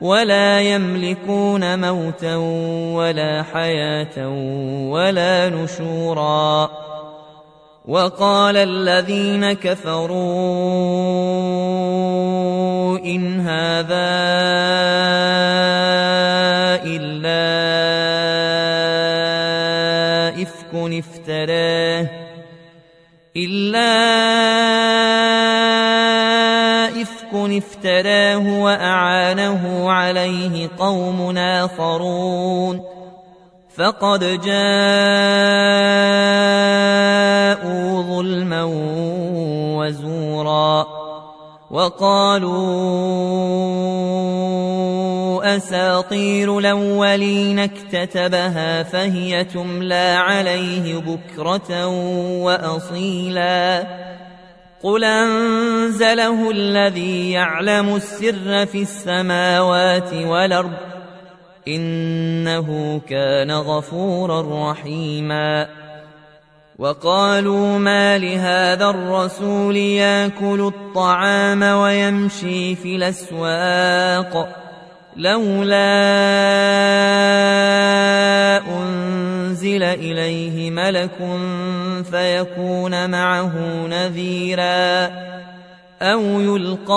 ولا يملكون موتا ولا حياة ولا نشورا. وقال الذين كفروا إن هذا إلا إفك افتراه. إلا افتراه. واعانه قوم آخرون فقد جاءوا ظلما وزورا وقالوا أساطير الأولين اكتتبها فهي تملى عليه بكرة وأصيلا قل انزله الذي يعلم السر في السماوات والارض انه كان غفورا رحيما وقالوا ما لهذا الرسول ياكل الطعام ويمشي في الاسواق لولا أنزل إليه ملك فيكون معه نذيرا أو يلقى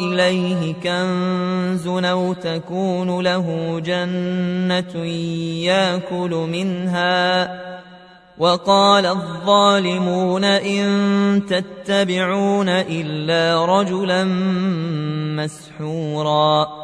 إليه كنز أو تكون له جنة يأكل منها وقال الظالمون إن تتبعون إلا رجلا مسحورا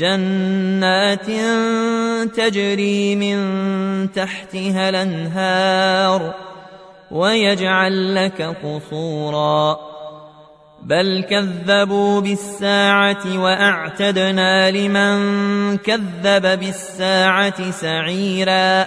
جنات تجري من تحتها الأنهار ويجعل لك قصورا. بل كذبوا بالساعة وأعتدنا لمن كذب بالساعة سعيرا.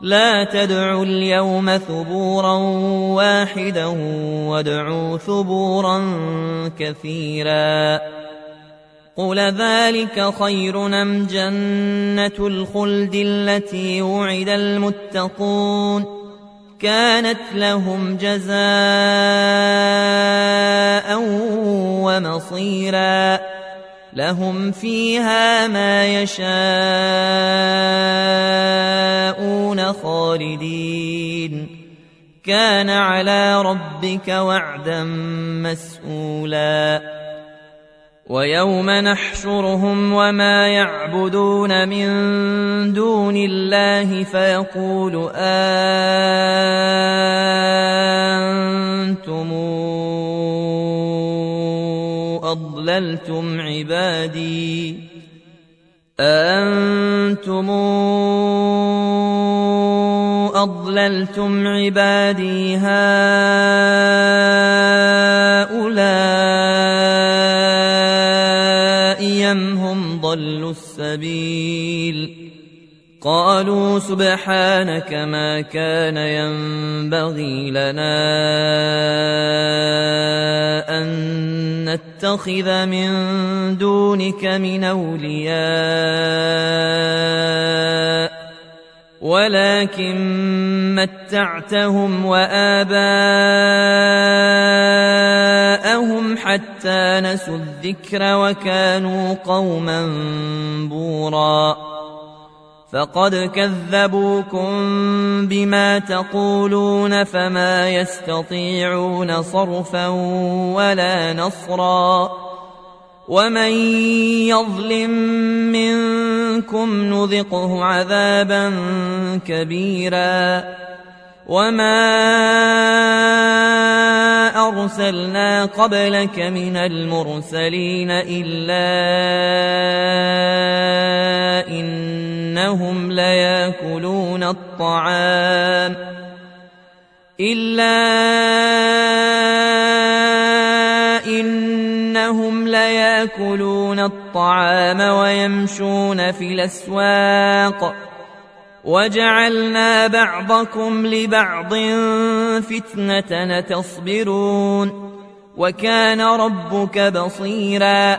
لا تدعوا اليوم ثبورا واحدا وادعوا ثبورا كثيرا. قل ذلك خير ام جنه الخلد التي وعد المتقون؟ كانت لهم جزاء ومصيرا. لهم فيها ما يشاءون خالدين. كان على ربك وعدا مسئولا ويوم نحشرهم وما يعبدون من دون الله فيقول أنتم أضللتم عبادي. أأنتم أضللتم عبادي هؤلاء أولئك هم ضلوا السبيل؟ قالوا سبحانك ما كان ينبغي لنا أن نتخذ من دونك من أولياء ولكن متعتهم وآباءهم حتى نسوا الذكر وكانوا قوما بوراً. فقد كذبوكم بما تقولون فما يستطيعون صرفا ولا نصرا ومن يظلم منكم نذقه عذابا كبيرا وما ارسلنا قبلك من المرسلين الا الطعام إلا إنهم ليأكلون الطعام ويمشون في الأسواق وجعلنا بعضكم لبعض فتنة تصبرون وكان ربك بصيرا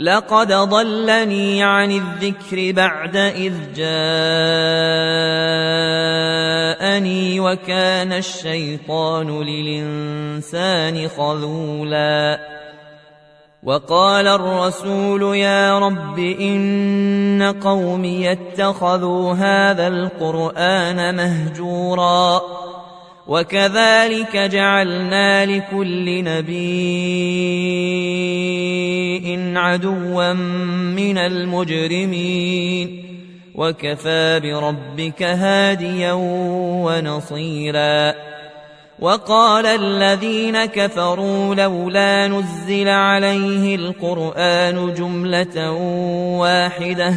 لقد ضلني عن الذكر بعد إذ جاءني وكان الشيطان للإنسان خذولا. وقال الرسول يا رب إن قومي اتخذوا هذا القرآن مهجورا. وكذلك جعلنا لكل نبي عدوا من المجرمين. وكفى بربك هاديا ونصيرا. وقال الذين كفروا لولا نزل عليه القرآن جملة واحدة.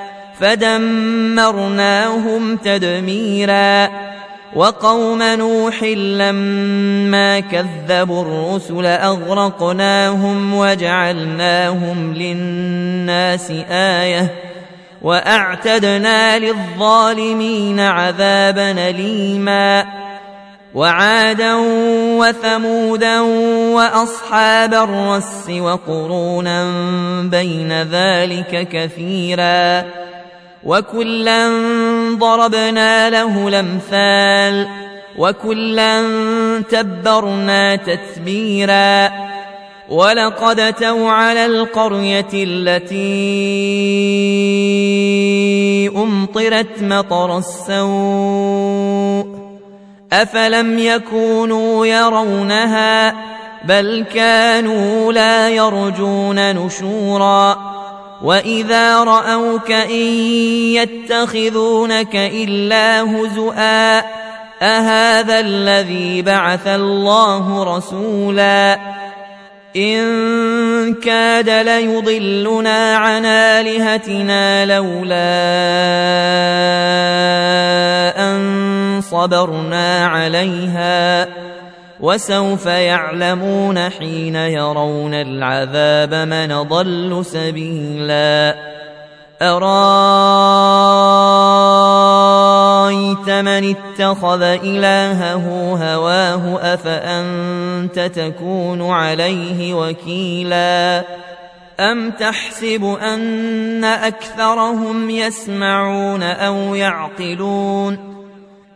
فدمرناهم تدميرا وقوم نوح لما كذبوا الرسل أغرقناهم وجعلناهم للناس آيةً وأعتدنا للظالمين عذابا أليما وعادا وثمودا وأصحاب الرس وقرونا بين ذلك كثيرا وكلا ضربنا له الأمثال وكلا تبرنا تتبيرا ولقد أتوا على القرية التي أمطرت مطر السوء أفلم يكونوا يرونها بل كانوا لا يرجون نشورا. واذا راوك ان يتخذونك الا هزؤا اهذا الذي بعث الله رسولا إن كاد ليضلنا عن آلهتنا لولا أن صبرنا عليها وسوف يعلمون حين يرون العذاب من ضل سبيلا. أرأيت من اتخذ إلهه هواه أفأنت تكون عليه وكيلا؟ أم تحسب أن أكثرهم يسمعون أو يعقلون؟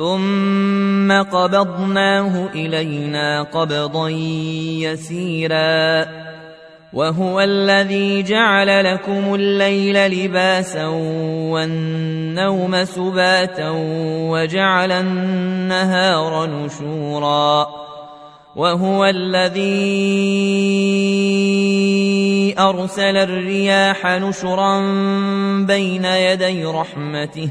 ثم قبضناه إلينا قبضا يسيرا. وهو الذي جعل لكم الليل لباسا والنوم سباتا وجعل النهار نشورا. وهو الذي أرسل الرياح نشرا بين يدي رحمته.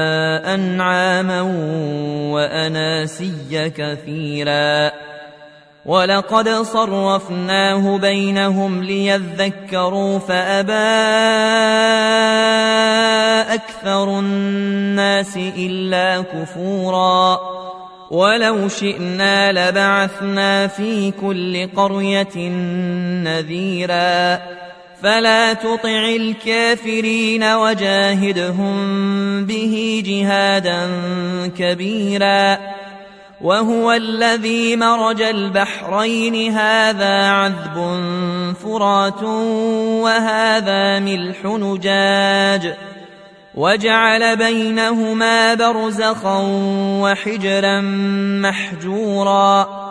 أنعاما وأناسيا كثيرا. ولقد صرفناه بينهم ليذكروا فأبى أكثر الناس إلا كفورا. ولو شئنا لبعثنا في كل قرية نذيرا. فلا تطع الكافرين وجاهدهم به جهادا كبيرا. وهو الذي مرج البحرين هذا عذب فرات وهذا ملح نجاج. وجعل بينهما برزخا وحجرا محجورا.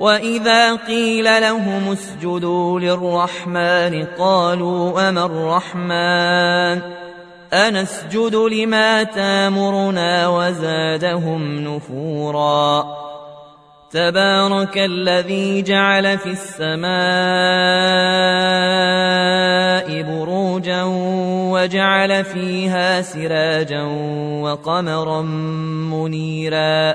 وإذا قيل لهم اسجدوا للرحمن قالوا أما الرحمن أنسجد لما تامرنا وزادهم نفورا تبارك الذي جعل في السماء بروجا وجعل فيها سراجا وقمرا منيرا